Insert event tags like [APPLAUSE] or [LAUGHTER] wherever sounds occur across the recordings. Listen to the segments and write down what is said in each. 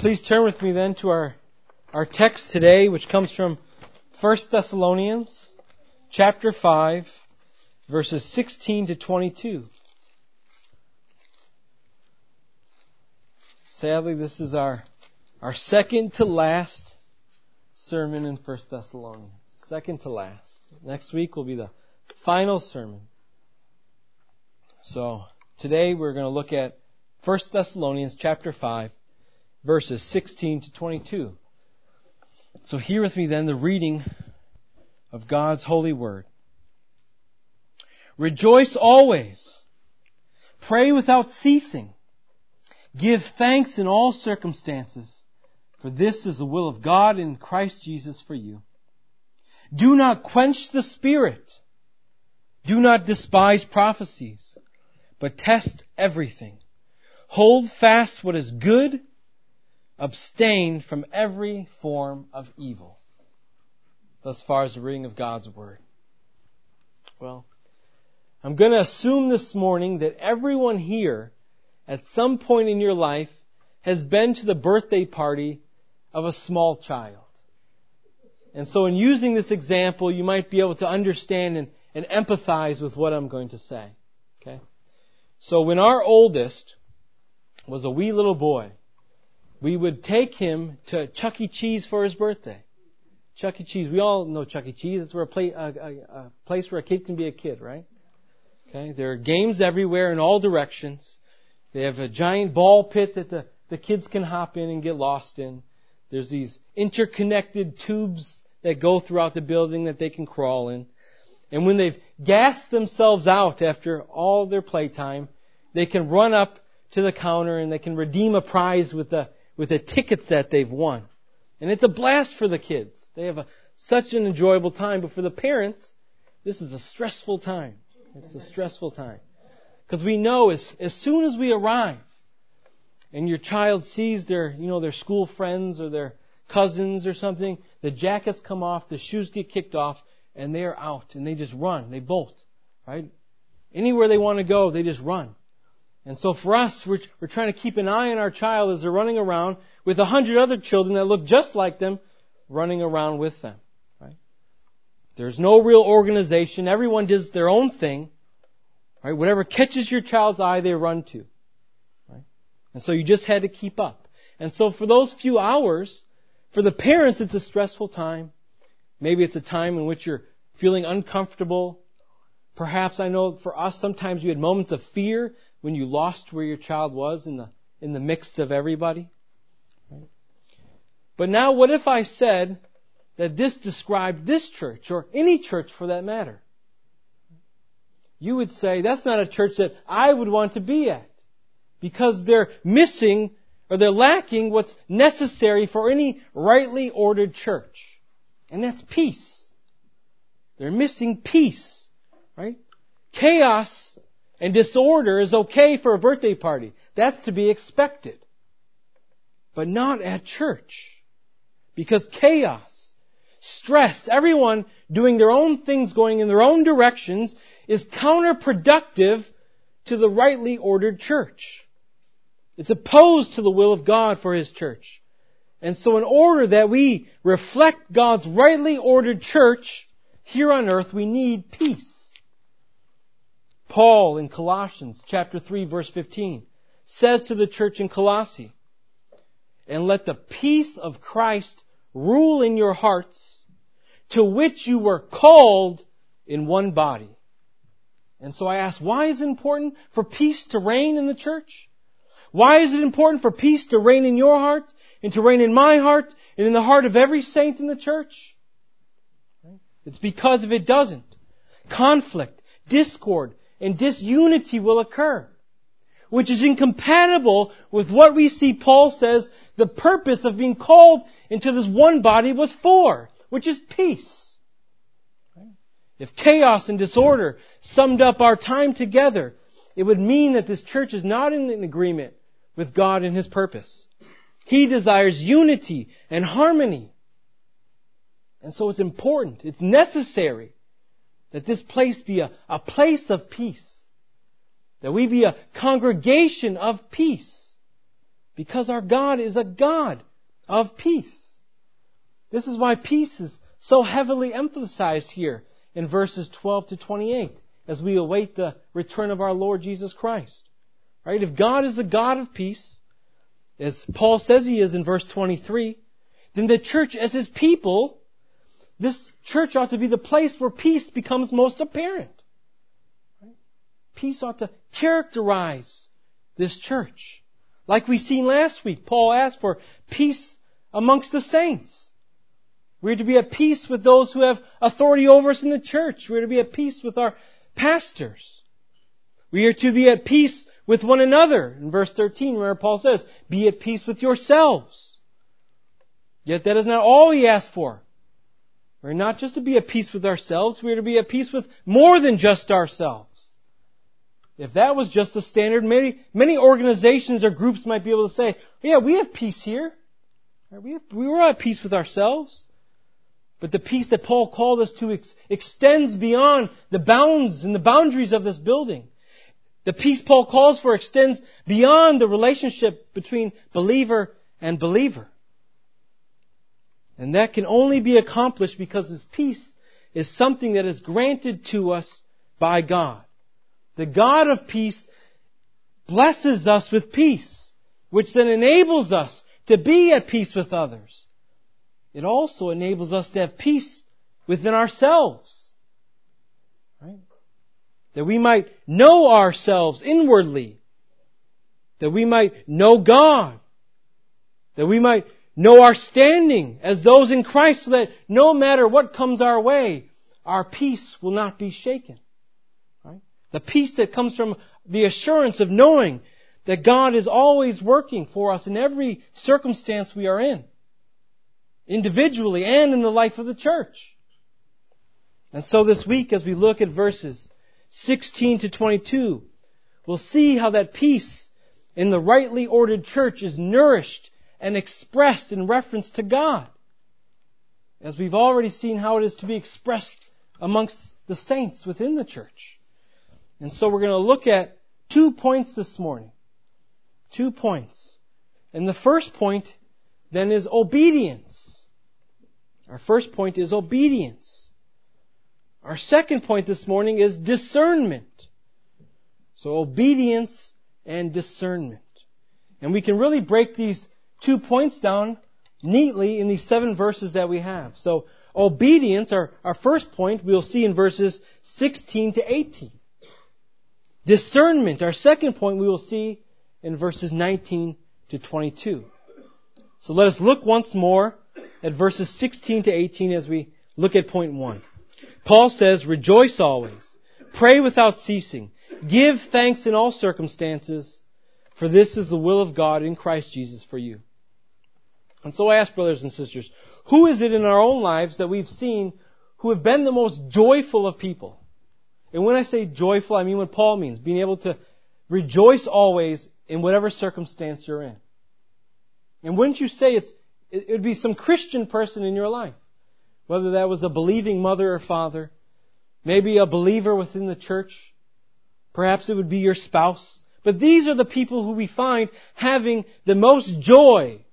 Please turn with me then to our, our text today, which comes from 1 Thessalonians chapter 5, verses 16 to 22. Sadly, this is our, our second to last sermon in 1 Thessalonians. Second to last. Next week will be the final sermon. So, today we're going to look at 1 Thessalonians chapter 5, verses 16 to 22. So hear with me then the reading of God's holy word. Rejoice always. Pray without ceasing. Give thanks in all circumstances, for this is the will of God in Christ Jesus for you. Do not quench the spirit. Do not despise prophecies, but test everything. Hold fast what is good abstain from every form of evil. Thus far as the reading of God's Word. Well, I'm going to assume this morning that everyone here at some point in your life has been to the birthday party of a small child. And so in using this example, you might be able to understand and, and empathize with what I'm going to say. Okay? So when our oldest was a wee little boy, we would take him to Chuck E. Cheese for his birthday. Chuck E. Cheese. We all know Chuck E. Cheese. It's where a, play, a, a, a place where a kid can be a kid, right? Okay. There are games everywhere in all directions. They have a giant ball pit that the, the kids can hop in and get lost in. There's these interconnected tubes that go throughout the building that they can crawl in. And when they've gassed themselves out after all their playtime, they can run up to the counter and they can redeem a prize with the with the tickets that they've won. And it's a blast for the kids. They have a, such an enjoyable time. But for the parents, this is a stressful time. It's a stressful time. Because we know as, as soon as we arrive and your child sees their, you know, their school friends or their cousins or something, the jackets come off, the shoes get kicked off, and they're out and they just run. They bolt. Right? Anywhere they want to go, they just run. And so for us, we're, we're trying to keep an eye on our child as they're running around with a hundred other children that look just like them running around with them. Right? There's no real organization. Everyone does their own thing. Right? Whatever catches your child's eye, they run to. Right? And so you just had to keep up. And so for those few hours, for the parents, it's a stressful time. Maybe it's a time in which you're feeling uncomfortable. Perhaps I know for us, sometimes we had moments of fear when you lost where your child was in the, in the midst of everybody? But now what if I said that this described this church, or any church for that matter? You would say, that's not a church that I would want to be at. Because they're missing, or they're lacking what's necessary for any rightly ordered church. And that's peace. They're missing peace. Right? Chaos and disorder is okay for a birthday party. That's to be expected. But not at church. Because chaos, stress, everyone doing their own things going in their own directions is counterproductive to the rightly ordered church. It's opposed to the will of God for His church. And so in order that we reflect God's rightly ordered church here on earth, we need peace. Paul in Colossians chapter 3 verse 15 says to the church in Colossae, and let the peace of Christ rule in your hearts, to which you were called in one body. And so I ask, why is it important for peace to reign in the church? Why is it important for peace to reign in your heart, and to reign in my heart, and in the heart of every saint in the church? It's because if it doesn't, conflict, discord, and disunity will occur, which is incompatible with what we see Paul says the purpose of being called into this one body was for, which is peace. If chaos and disorder summed up our time together, it would mean that this church is not in agreement with God and His purpose. He desires unity and harmony. And so it's important, it's necessary that this place be a, a place of peace. That we be a congregation of peace. Because our God is a God of peace. This is why peace is so heavily emphasized here in verses 12 to 28 as we await the return of our Lord Jesus Christ. Right? If God is a God of peace, as Paul says he is in verse 23, then the church as his people, this church ought to be the place where peace becomes most apparent. Peace ought to characterize this church. Like we seen last week, Paul asked for peace amongst the saints. We're to be at peace with those who have authority over us in the church. We're to be at peace with our pastors. We are to be at peace with one another. In verse 13, where Paul says, be at peace with yourselves. Yet that is not all he asks for. We're not just to be at peace with ourselves, we're to be at peace with more than just ourselves. If that was just the standard, many, many organizations or groups might be able to say, yeah, we have peace here. We, have, we were at peace with ourselves. But the peace that Paul called us to ex- extends beyond the bounds and the boundaries of this building. The peace Paul calls for extends beyond the relationship between believer and believer. And that can only be accomplished because His peace is something that is granted to us by God. The God of peace blesses us with peace, which then enables us to be at peace with others it also enables us to have peace within ourselves. Right? That we might know ourselves inwardly. That we might know God. That we might know our standing as those in Christ so that no matter what comes our way, our peace will not be shaken. Right? The peace that comes from the assurance of knowing that God is always working for us in every circumstance we are in individually and in the life of the church. And so this week, as we look at verses 16 to 22, we'll see how that peace in the rightly ordered church is nourished and expressed in reference to God. As we've already seen how it is to be expressed amongst the saints within the church. And so we're going to look at two points this morning. Two points. And the first point then is obedience. Our first point is obedience. Our second point this morning is discernment. So obedience and discernment. And we can really break these two points down neatly in these seven verses that we have. So obedience, our, our first point, we'll see in verses 16 to 18. Discernment, our second point, we will see in verses 19 to 22. So let us look once more at verses 16 to 18 as we look at point one. Paul says, rejoice always, pray without ceasing, give thanks in all circumstances, for this is the will of God in Christ Jesus for you. And so I ask brothers and sisters, who is it in our own lives that we've seen who have been the most joyful of people? And when I say joyful, I mean what Paul means, being able to rejoice always in whatever circumstance you're in. And wouldn't you say it's it would be some Christian person in your life. Whether that was a believing mother or father, maybe a believer within the church, perhaps it would be your spouse. But these are the people who we find having the most joy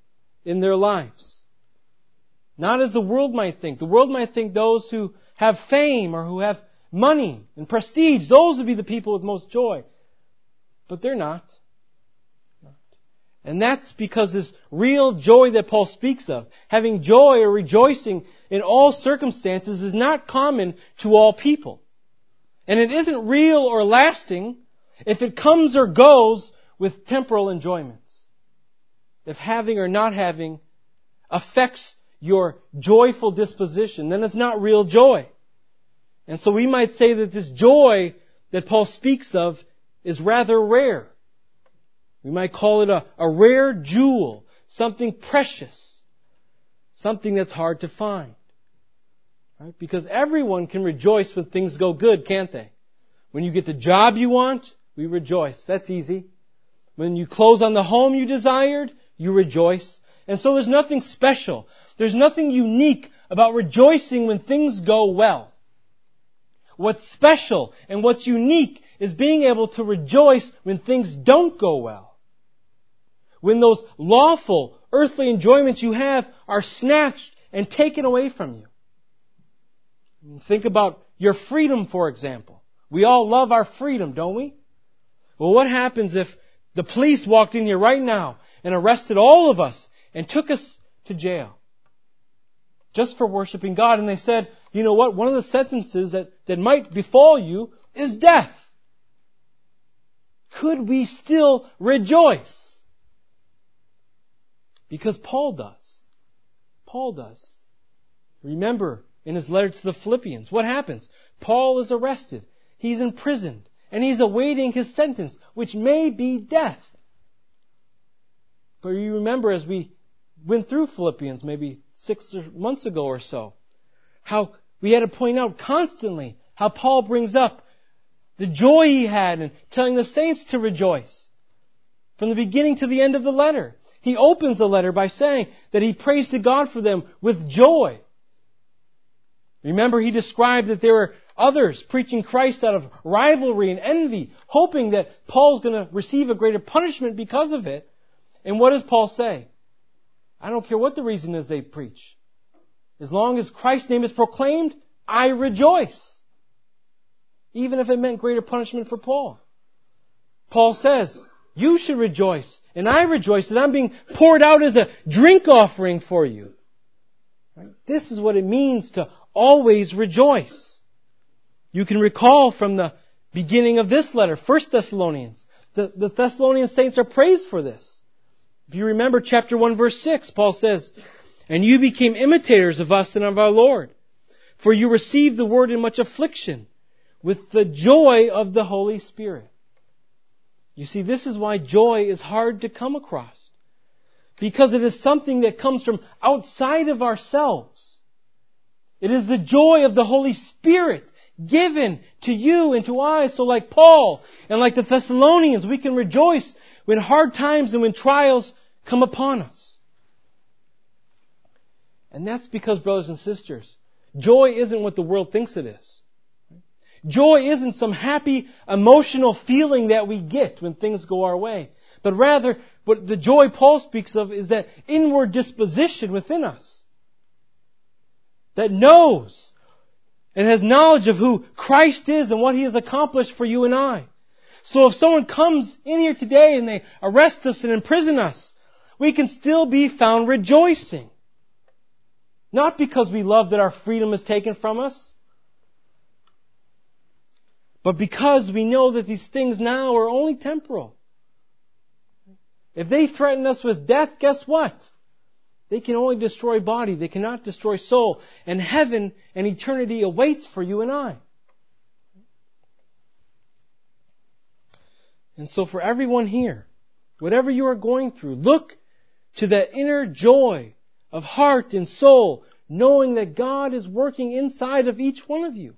in their lives. Not as the world might think. The world might think those who have fame or who have money and prestige, those would be the people with most joy. But they're not. And that's because this real joy that Paul speaks of, having joy or rejoicing in all circumstances is not common to all people. And it isn't real or lasting if it comes or goes with temporal enjoyments. If having or not having affects your joyful disposition, then it's not real joy. And so we might say that this joy that Paul speaks of is rather rare. We might call it a, a rare jewel, something precious, something that's hard to find. Right? Because everyone can rejoice when things go good, can't they? When you get the job you want, we rejoice. That's easy. When you close on the home you desired, you rejoice. And so there's nothing special. There's nothing unique about rejoicing when things go well. What's special and what's unique is being able to rejoice when things don't go well. when those lawful earthly enjoyments you have are snatched and taken away from you. Think about your freedom, for example. We all love our freedom, don't we? Well, what happens if the police walked in here right now and arrested all of us and took us to jail? Just for worshiping God. And they said, you know what? One of the sentences that, that might befall you is death. Could we still rejoice? Because Paul does. Paul does. Remember in his letter to the Philippians, what happens? Paul is arrested. He's imprisoned. And he's awaiting his sentence, which may be death. But you remember as we went through Philippians maybe six months ago or so, how we had to point out constantly how Paul brings up the joy he had in telling the saints to rejoice. From the beginning to the end of the letter. He opens the letter by saying that he prays to God for them with joy. Remember, he described that there were others preaching Christ out of rivalry and envy, hoping that Paul's going to receive a greater punishment because of it. And what does Paul say? I don't care what the reason is they preach. As long as Christ's name is proclaimed, I rejoice. Even if it meant greater punishment for Paul. Paul says, you should rejoice, and I rejoice that I'm being poured out as a drink offering for you. This is what it means to always rejoice. You can recall from the beginning of this letter, 1 Thessalonians, the, the Thessalonian saints are praised for this. If you remember chapter 1 verse 6, Paul says, And you became imitators of us and of our Lord, for you received the word in much affliction, with the joy of the Holy Spirit. You see, this is why joy is hard to come across. Because it is something that comes from outside of ourselves. It is the joy of the Holy Spirit given to you and to I. So like Paul and like the Thessalonians, we can rejoice when hard times and when trials come upon us. And that's because, brothers and sisters, joy isn't what the world thinks it is. Joy isn't some happy emotional feeling that we get when things go our way. But rather, what the joy Paul speaks of is that inward disposition within us. That knows and has knowledge of who Christ is and what He has accomplished for you and I. So if someone comes in here today and they arrest us and imprison us, we can still be found rejoicing. Not because we love that our freedom is taken from us, but because we know that these things now are only temporal. If they threaten us with death, guess what? They can only destroy body, they cannot destroy soul. And heaven and eternity awaits for you and I. And so for everyone here, whatever you are going through, look to that inner joy of heart and soul, knowing that God is working inside of each one of you.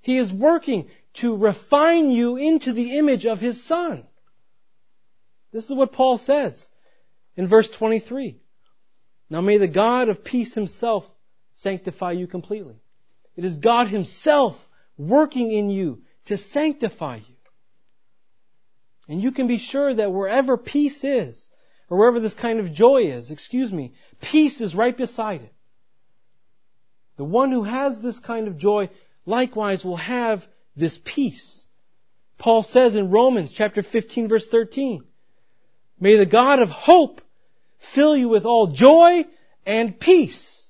He is working to refine you into the image of His Son. This is what Paul says in verse 23. Now may the God of peace Himself sanctify you completely. It is God Himself working in you to sanctify you. And you can be sure that wherever peace is, or wherever this kind of joy is, excuse me, peace is right beside it. The one who has this kind of joy likewise will have this peace. Paul says in Romans chapter 15 verse 13, May the God of hope fill you with all joy and peace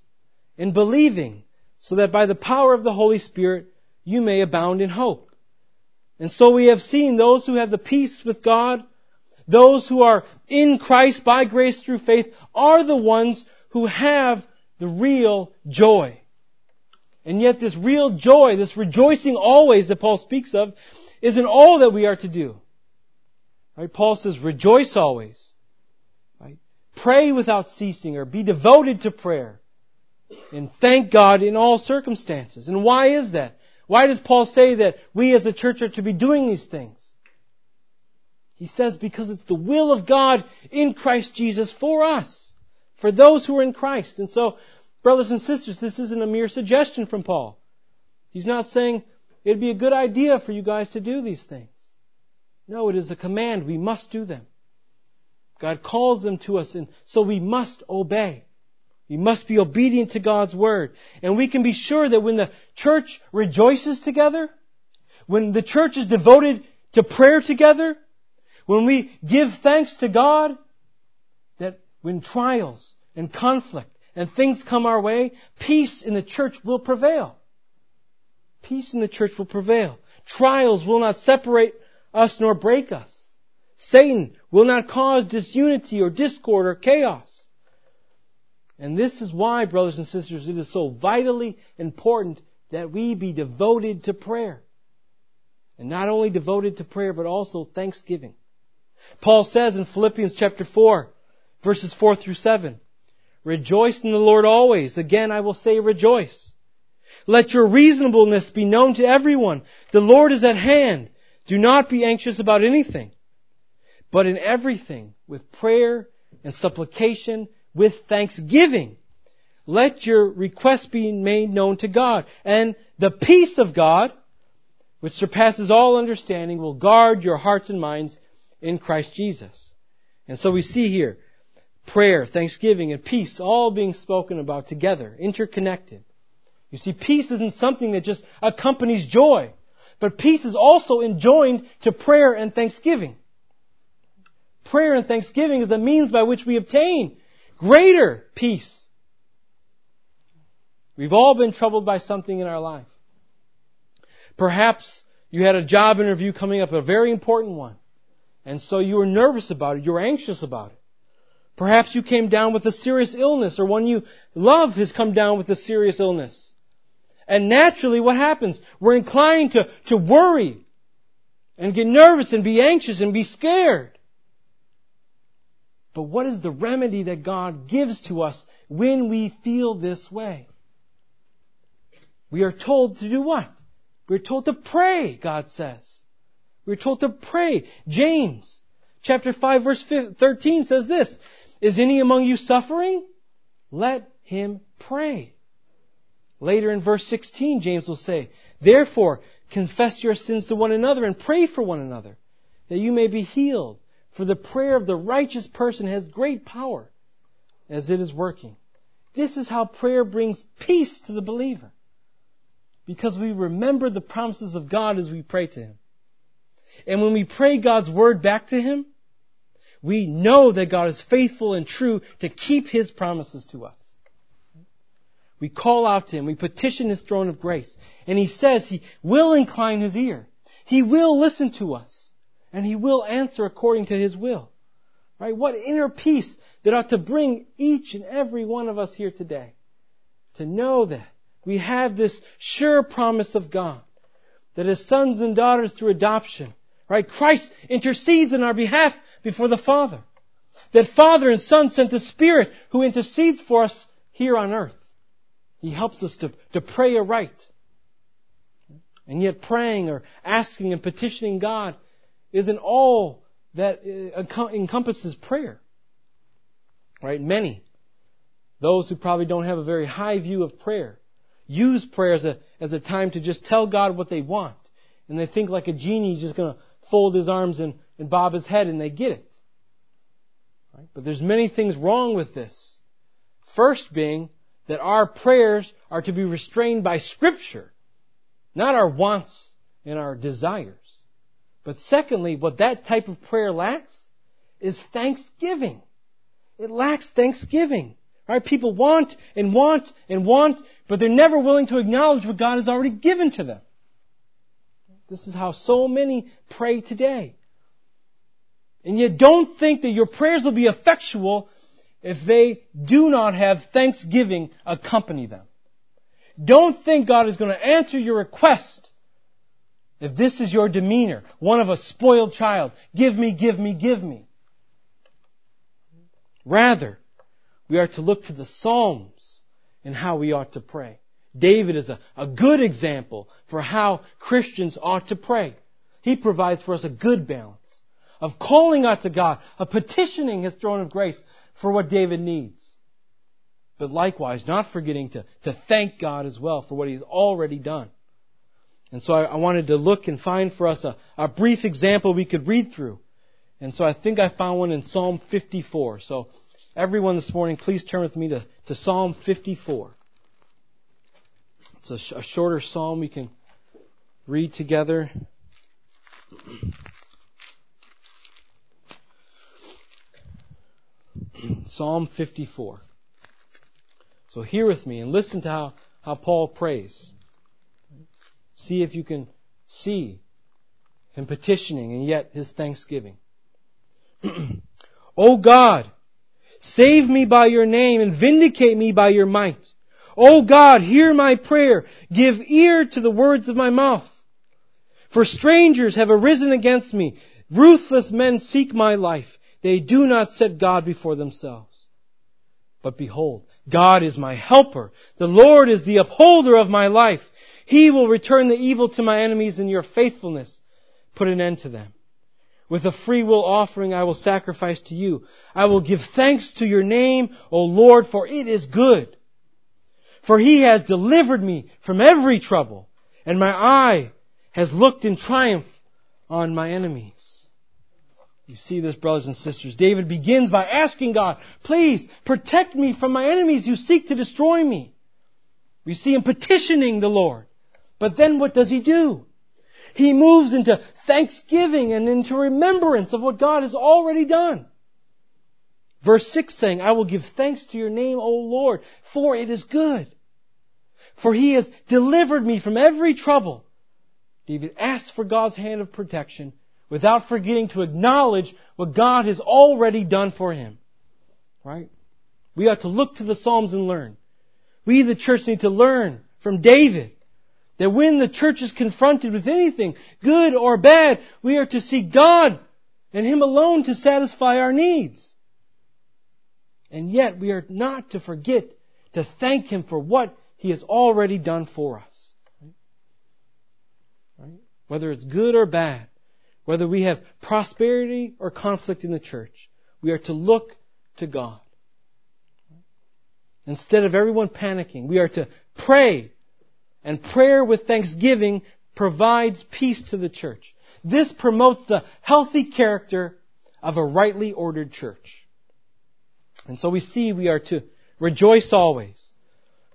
in believing, so that by the power of the Holy Spirit you may abound in hope. And so we have seen those who have the peace with God, those who are in Christ by grace through faith, are the ones who have the real joy. And yet this real joy, this rejoicing always that Paul speaks of, isn't all that we are to do. Right? Paul says, rejoice always. Pray without ceasing or be devoted to prayer. And thank God in all circumstances. And why is that? Why does Paul say that we as a church are to be doing these things? He says because it's the will of God in Christ Jesus for us. For those who are in Christ. And so Brothers and sisters, this isn't a mere suggestion from Paul. He's not saying it'd be a good idea for you guys to do these things. No, it is a command. We must do them. God calls them to us, and so we must obey. We must be obedient to God's word. And we can be sure that when the church rejoices together, when the church is devoted to prayer together, when we give thanks to God, that when trials and conflict and things come our way, peace in the church will prevail. Peace in the church will prevail. Trials will not separate us nor break us. Satan will not cause disunity or discord or chaos. And this is why, brothers and sisters, it is so vitally important that we be devoted to prayer. And not only devoted to prayer, but also thanksgiving. Paul says in Philippians chapter 4, verses 4 through 7, Rejoice in the Lord always. Again, I will say rejoice. Let your reasonableness be known to everyone. The Lord is at hand. Do not be anxious about anything, but in everything, with prayer and supplication, with thanksgiving, let your requests be made known to God. And the peace of God, which surpasses all understanding, will guard your hearts and minds in Christ Jesus. And so we see here, prayer, thanksgiving, and peace all being spoken about together, interconnected. You see, peace isn't something that just accompanies joy, but peace is also enjoined to prayer and thanksgiving. Prayer and thanksgiving is the means by which we obtain greater peace. We've all been troubled by something in our life. Perhaps you had a job interview coming up, a very important one. And so you were nervous about it. You were anxious about it. Perhaps you came down with a serious illness or one you love has come down with a serious illness. And naturally what happens? We're inclined to, to worry and get nervous and be anxious and be scared. But what is the remedy that God gives to us when we feel this way? We are told to do what? We're told to pray, God says. We're told to pray. James chapter 5 verse 13 says this, Is any among you suffering? Let him pray. Later in verse 16, James will say, Therefore, confess your sins to one another and pray for one another, that you may be healed. For the prayer of the righteous person has great power as it is working. This is how prayer brings peace to the believer. Because we remember the promises of God as we pray to Him. And when we pray God's word back to Him, we know that God is faithful and true to keep His promises to us. We call out to Him. We petition His throne of grace. And He says He will incline His ear. He will listen to us. And He will answer according to His will. Right? What inner peace that ought to bring each and every one of us here today. To know that we have this sure promise of God. That as sons and daughters through adoption, right, Christ intercedes in our behalf before the Father. That Father and Son sent the Spirit who intercedes for us here on earth. He helps us to, to pray aright. And yet praying or asking and petitioning God isn't all that uh, encompasses prayer. Right? Many, those who probably don't have a very high view of prayer, use prayer as a, as a time to just tell God what they want. And they think like a genie is just going to fold his arms and, and bob his head and they get it. Right? But there's many things wrong with this. First being that our prayers are to be restrained by Scripture, not our wants and our desires. But secondly, what that type of prayer lacks is thanksgiving. It lacks thanksgiving. Right? People want and want and want, but they're never willing to acknowledge what God has already given to them. This is how so many pray today. And yet don't think that your prayers will be effectual if they do not have thanksgiving accompany them. Don't think God is going to answer your request if this is your demeanor, one of a spoiled child. Give me, give me, give me. Rather, we are to look to the Psalms and how we ought to pray. David is a, a good example for how Christians ought to pray. He provides for us a good balance of calling out to God, of petitioning His throne of grace, for what David needs. But likewise, not forgetting to, to thank God as well for what He's already done. And so I, I wanted to look and find for us a, a brief example we could read through And so I think I found one in Psalm 54. So everyone this morning, please turn with me to, to Psalm 54. It's a, sh- a shorter psalm we can read together. [CLEARS THROAT] Psalm 54. So hear with me and listen to how, how Paul prays. See if you can see him petitioning and yet his thanksgiving. [CLEARS THROAT] o God, save me by your name and vindicate me by your might. O God, hear my prayer. Give ear to the words of my mouth. For strangers have arisen against me. Ruthless men seek my life. They do not set God before themselves. But behold, God is my helper. The Lord is the upholder of my life. He will return the evil to my enemies in your faithfulness. Put an end to them. With a free will offering I will sacrifice to you. I will give thanks to your name, O Lord, for it is good. For he has delivered me from every trouble, and my eye has looked in triumph on my enemies. You see this, brothers and sisters. David begins by asking God, please protect me from my enemies who seek to destroy me. We see him petitioning the Lord. But then what does he do? He moves into thanksgiving and into remembrance of what God has already done. Verse 6 saying, I will give thanks to your name, O Lord, for it is good. For he has delivered me from every trouble. David asks for God's hand of protection without forgetting to acknowledge what God has already done for him. Right? We ought to look to the Psalms and learn. We, the church, need to learn from David that when the church is confronted with anything, good or bad, we are to seek God and Him alone to satisfy our needs. And yet we are not to forget to thank Him for what He has already done for us. Right? Whether it's good or bad, whether we have prosperity or conflict in the church, we are to look to God. Instead of everyone panicking, we are to pray. And prayer with thanksgiving provides peace to the church. This promotes the healthy character of a rightly ordered church. And so we see we are to rejoice always.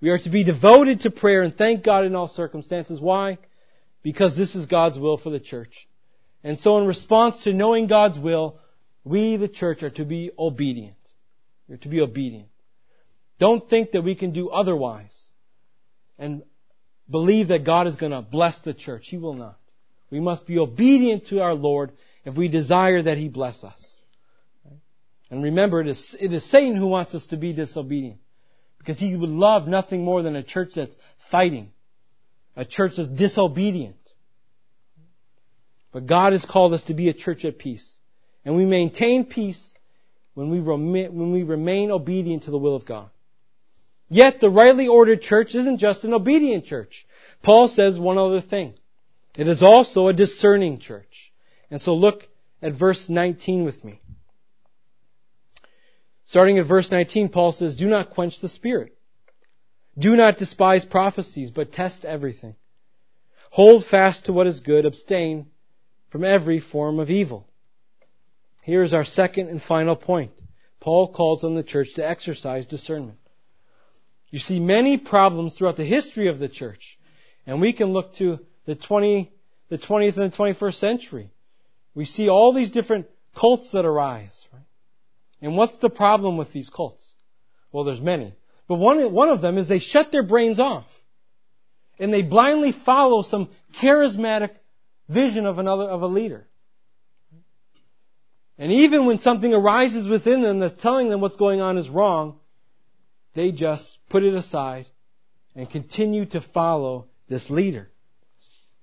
We are to be devoted to prayer and thank God in all circumstances. Why? Because this is God's will for the church. And so in response to knowing God's will, we, the church, are to be obedient. We're to be obedient. Don't think that we can do otherwise and believe that God is going to bless the church. He will not. We must be obedient to our Lord if we desire that He bless us. And remember, it is, it is Satan who wants us to be disobedient. Because he would love nothing more than a church that's fighting. A church that's disobedient. But God has called us to be a church at peace. And we maintain peace when we, remain, when we remain obedient to the will of God. Yet the rightly ordered church isn't just an obedient church. Paul says one other thing. It is also a discerning church. And so look at verse 19 with me. Starting at verse 19, Paul says, Do not quench the spirit. Do not despise prophecies, but test everything. Hold fast to what is good, abstain from every form of evil. Here is our second and final point. Paul calls on the church to exercise discernment. You see many problems throughout the history of the church, and we can look to the 20, the 20th and the 21st century. We see all these different cults that arise, right? And what's the problem with these cults? Well, there's many. But one, one of them is they shut their brains off. And they blindly follow some charismatic vision of another, of a leader. And even when something arises within them that's telling them what's going on is wrong, they just put it aside and continue to follow this leader.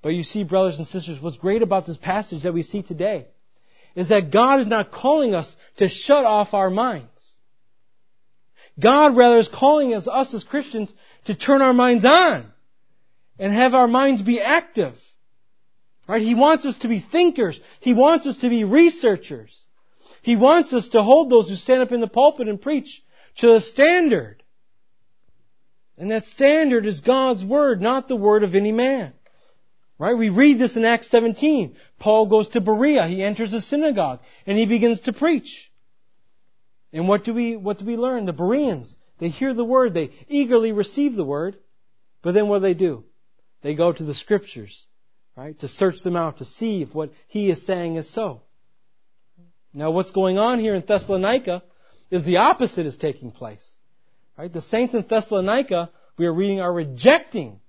But you see, brothers and sisters, what's great about this passage that we see today is that God is not calling us to shut off our minds. God rather is calling us, us as Christians to turn our minds on and have our minds be active Right? He wants us to be thinkers. He wants us to be researchers. He wants us to hold those who stand up in the pulpit and preach to the standard. And that standard is God's Word, not the Word of any man. Right? We read this in Acts 17. Paul goes to Berea. He enters a synagogue and he begins to preach. And what do we, what do we learn? The Bereans, they hear the word, they eagerly receive the word, but then what do they do? They go to the scriptures, right? To search them out, to see if what he is saying is so. Now what's going on here in Thessalonica is the opposite is taking place. Right? The saints in Thessalonica, we are reading, are rejecting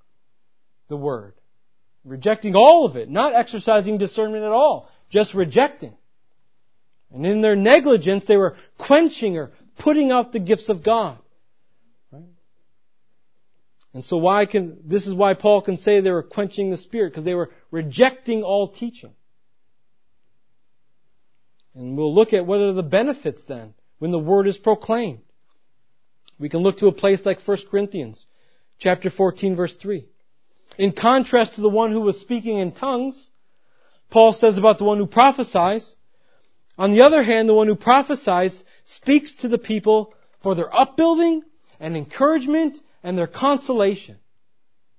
the word. Rejecting all of it, not exercising discernment at all, just rejecting. And in their negligence, they were quenching or putting out the gifts of God. Right? And so why can, this is why Paul can say they were quenching the Spirit, because they were rejecting all teaching. And we'll look at what are the benefits then when the word is proclaimed. We can look to a place like 1 Corinthians chapter 14 verse 3. In contrast to the one who was speaking in tongues, Paul says about the one who prophesies, on the other hand, the one who prophesies speaks to the people for their upbuilding and encouragement and their consolation.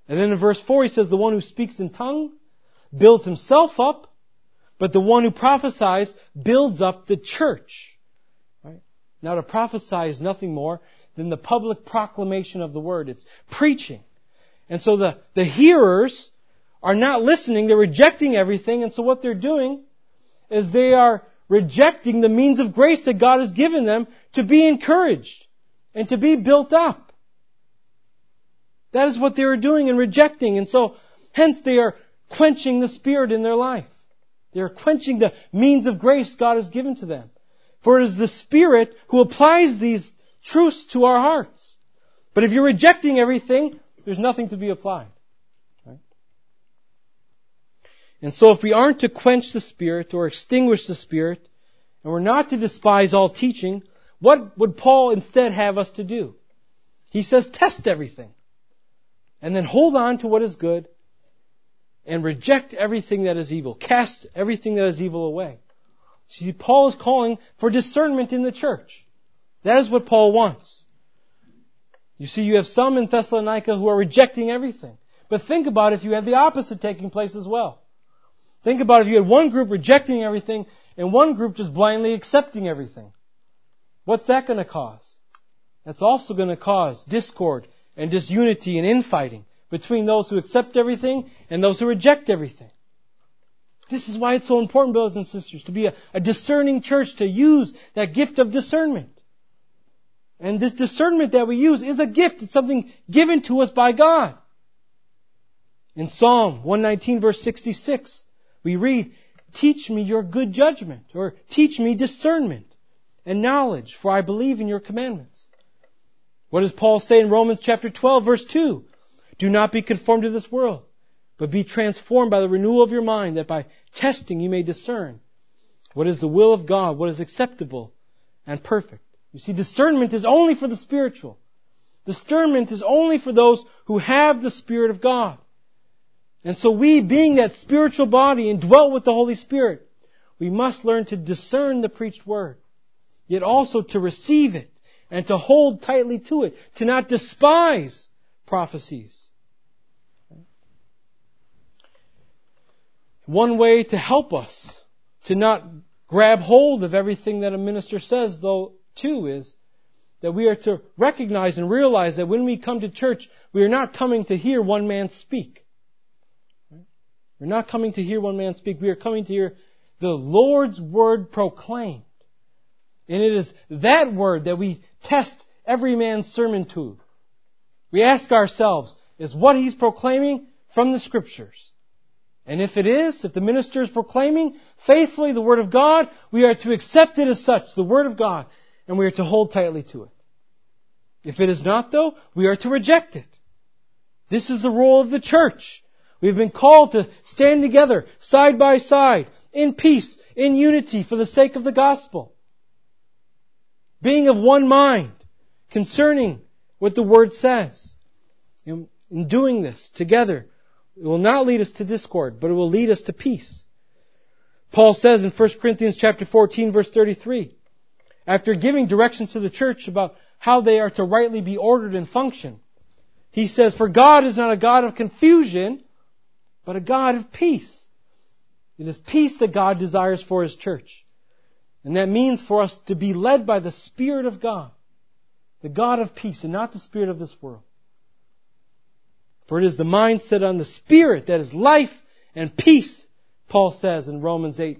And then in verse 4 he says the one who speaks in tongue builds himself up, but the one who prophesies builds up the church. Right? Now to prophesy is nothing more than the public proclamation of the word. It's preaching. And so the, the hearers are not listening, they're rejecting everything, and so what they're doing is they are rejecting the means of grace that God has given them to be encouraged and to be built up. That is what they are doing and rejecting, and so hence they are quenching the Spirit in their life. They are quenching the means of grace God has given to them. For it is the Spirit who applies these truths to our hearts. But if you're rejecting everything, there's nothing to be applied. Right? And so if we aren't to quench the Spirit or extinguish the Spirit, and we're not to despise all teaching, what would Paul instead have us to do? He says test everything. And then hold on to what is good and reject everything that is evil. Cast everything that is evil away. See, Paul is calling for discernment in the church. That is what Paul wants. You see, you have some in Thessalonica who are rejecting everything. But think about if you had the opposite taking place as well. Think about if you had one group rejecting everything and one group just blindly accepting everything. What's that going to cause? That's also going to cause discord and disunity and infighting between those who accept everything and those who reject everything. This is why it's so important, brothers and sisters, to be a, a discerning church, to use that gift of discernment. And this discernment that we use is a gift. It's something given to us by God. In Psalm 119 verse 66, we read, Teach me your good judgment, or teach me discernment and knowledge, for I believe in your commandments. What does Paul say in Romans chapter 12 verse 2? Do not be conformed to this world, but be transformed by the renewal of your mind, that by testing you may discern what is the will of God, what is acceptable and perfect. You see, discernment is only for the spiritual. Discernment is only for those who have the Spirit of God. And so we, being that spiritual body and dwell with the Holy Spirit, we must learn to discern the preached word, yet also to receive it and to hold tightly to it, to not despise prophecies. One way to help us to not grab hold of everything that a minister says, though, too, is that we are to recognize and realize that when we come to church, we are not coming to hear one man speak. We're not coming to hear one man speak. We are coming to hear the Lord's word proclaimed. And it is that word that we test every man's sermon to. We ask ourselves, is what he's proclaiming from the scriptures? And if it is, if the minister is proclaiming faithfully the Word of God, we are to accept it as such, the Word of God, and we are to hold tightly to it. If it is not though, we are to reject it. This is the role of the church. We've been called to stand together, side by side, in peace, in unity, for the sake of the gospel. Being of one mind, concerning what the Word says. In doing this together, it will not lead us to discord, but it will lead us to peace. Paul says in 1 Corinthians chapter 14 verse 33, after giving directions to the church about how they are to rightly be ordered and function, he says, For God is not a God of confusion, but a God of peace. It is peace that God desires for His church. And that means for us to be led by the Spirit of God, the God of peace, and not the Spirit of this world. For it is the mindset on the Spirit that is life and peace, Paul says in Romans 8,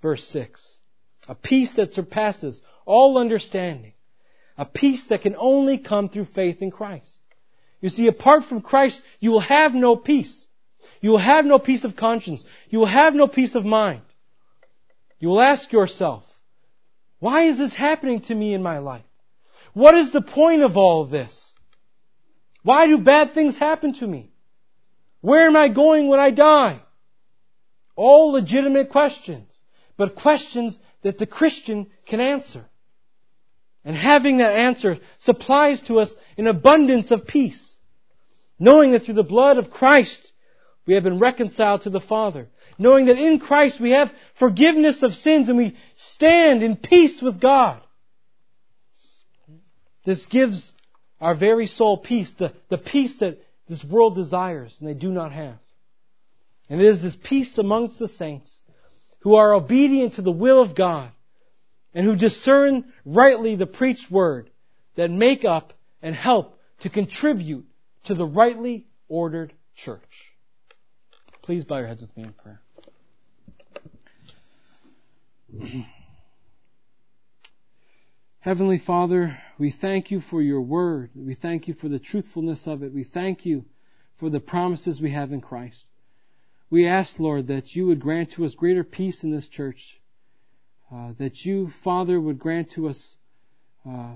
verse 6. A peace that surpasses all understanding. A peace that can only come through faith in Christ. You see, apart from Christ, you will have no peace. You will have no peace of conscience. You will have no peace of mind. You will ask yourself, why is this happening to me in my life? What is the point of all of this? Why do bad things happen to me? Where am I going when I die? All legitimate questions, but questions that the Christian can answer. And having that answer supplies to us an abundance of peace. Knowing that through the blood of Christ, we have been reconciled to the Father. Knowing that in Christ we have forgiveness of sins and we stand in peace with God. This gives our very soul peace, the, the peace that this world desires and they do not have. And it is this peace amongst the saints who are obedient to the will of God and who discern rightly the preached word that make up and help to contribute to the rightly ordered church. Please bow your heads with me in prayer. [CLEARS THROAT] Heavenly Father, we thank you for your word. We thank you for the truthfulness of it. We thank you for the promises we have in Christ. We ask, Lord, that you would grant to us greater peace in this church uh, that you, Father, would grant to us uh,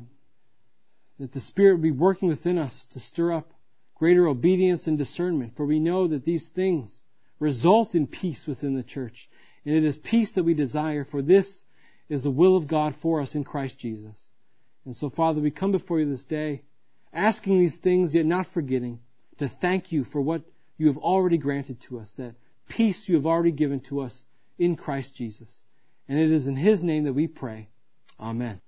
that the Spirit would be working within us to stir up greater obedience and discernment. For we know that these things result in peace within the church. And it is peace that we desire, for this is the will of God for us in Christ Jesus. And so, Father, we come before you this day, asking these things, yet not forgetting to thank you for what you have already granted to us, that peace you have already given to us in Christ Jesus. And it is in His name that we pray. Amen.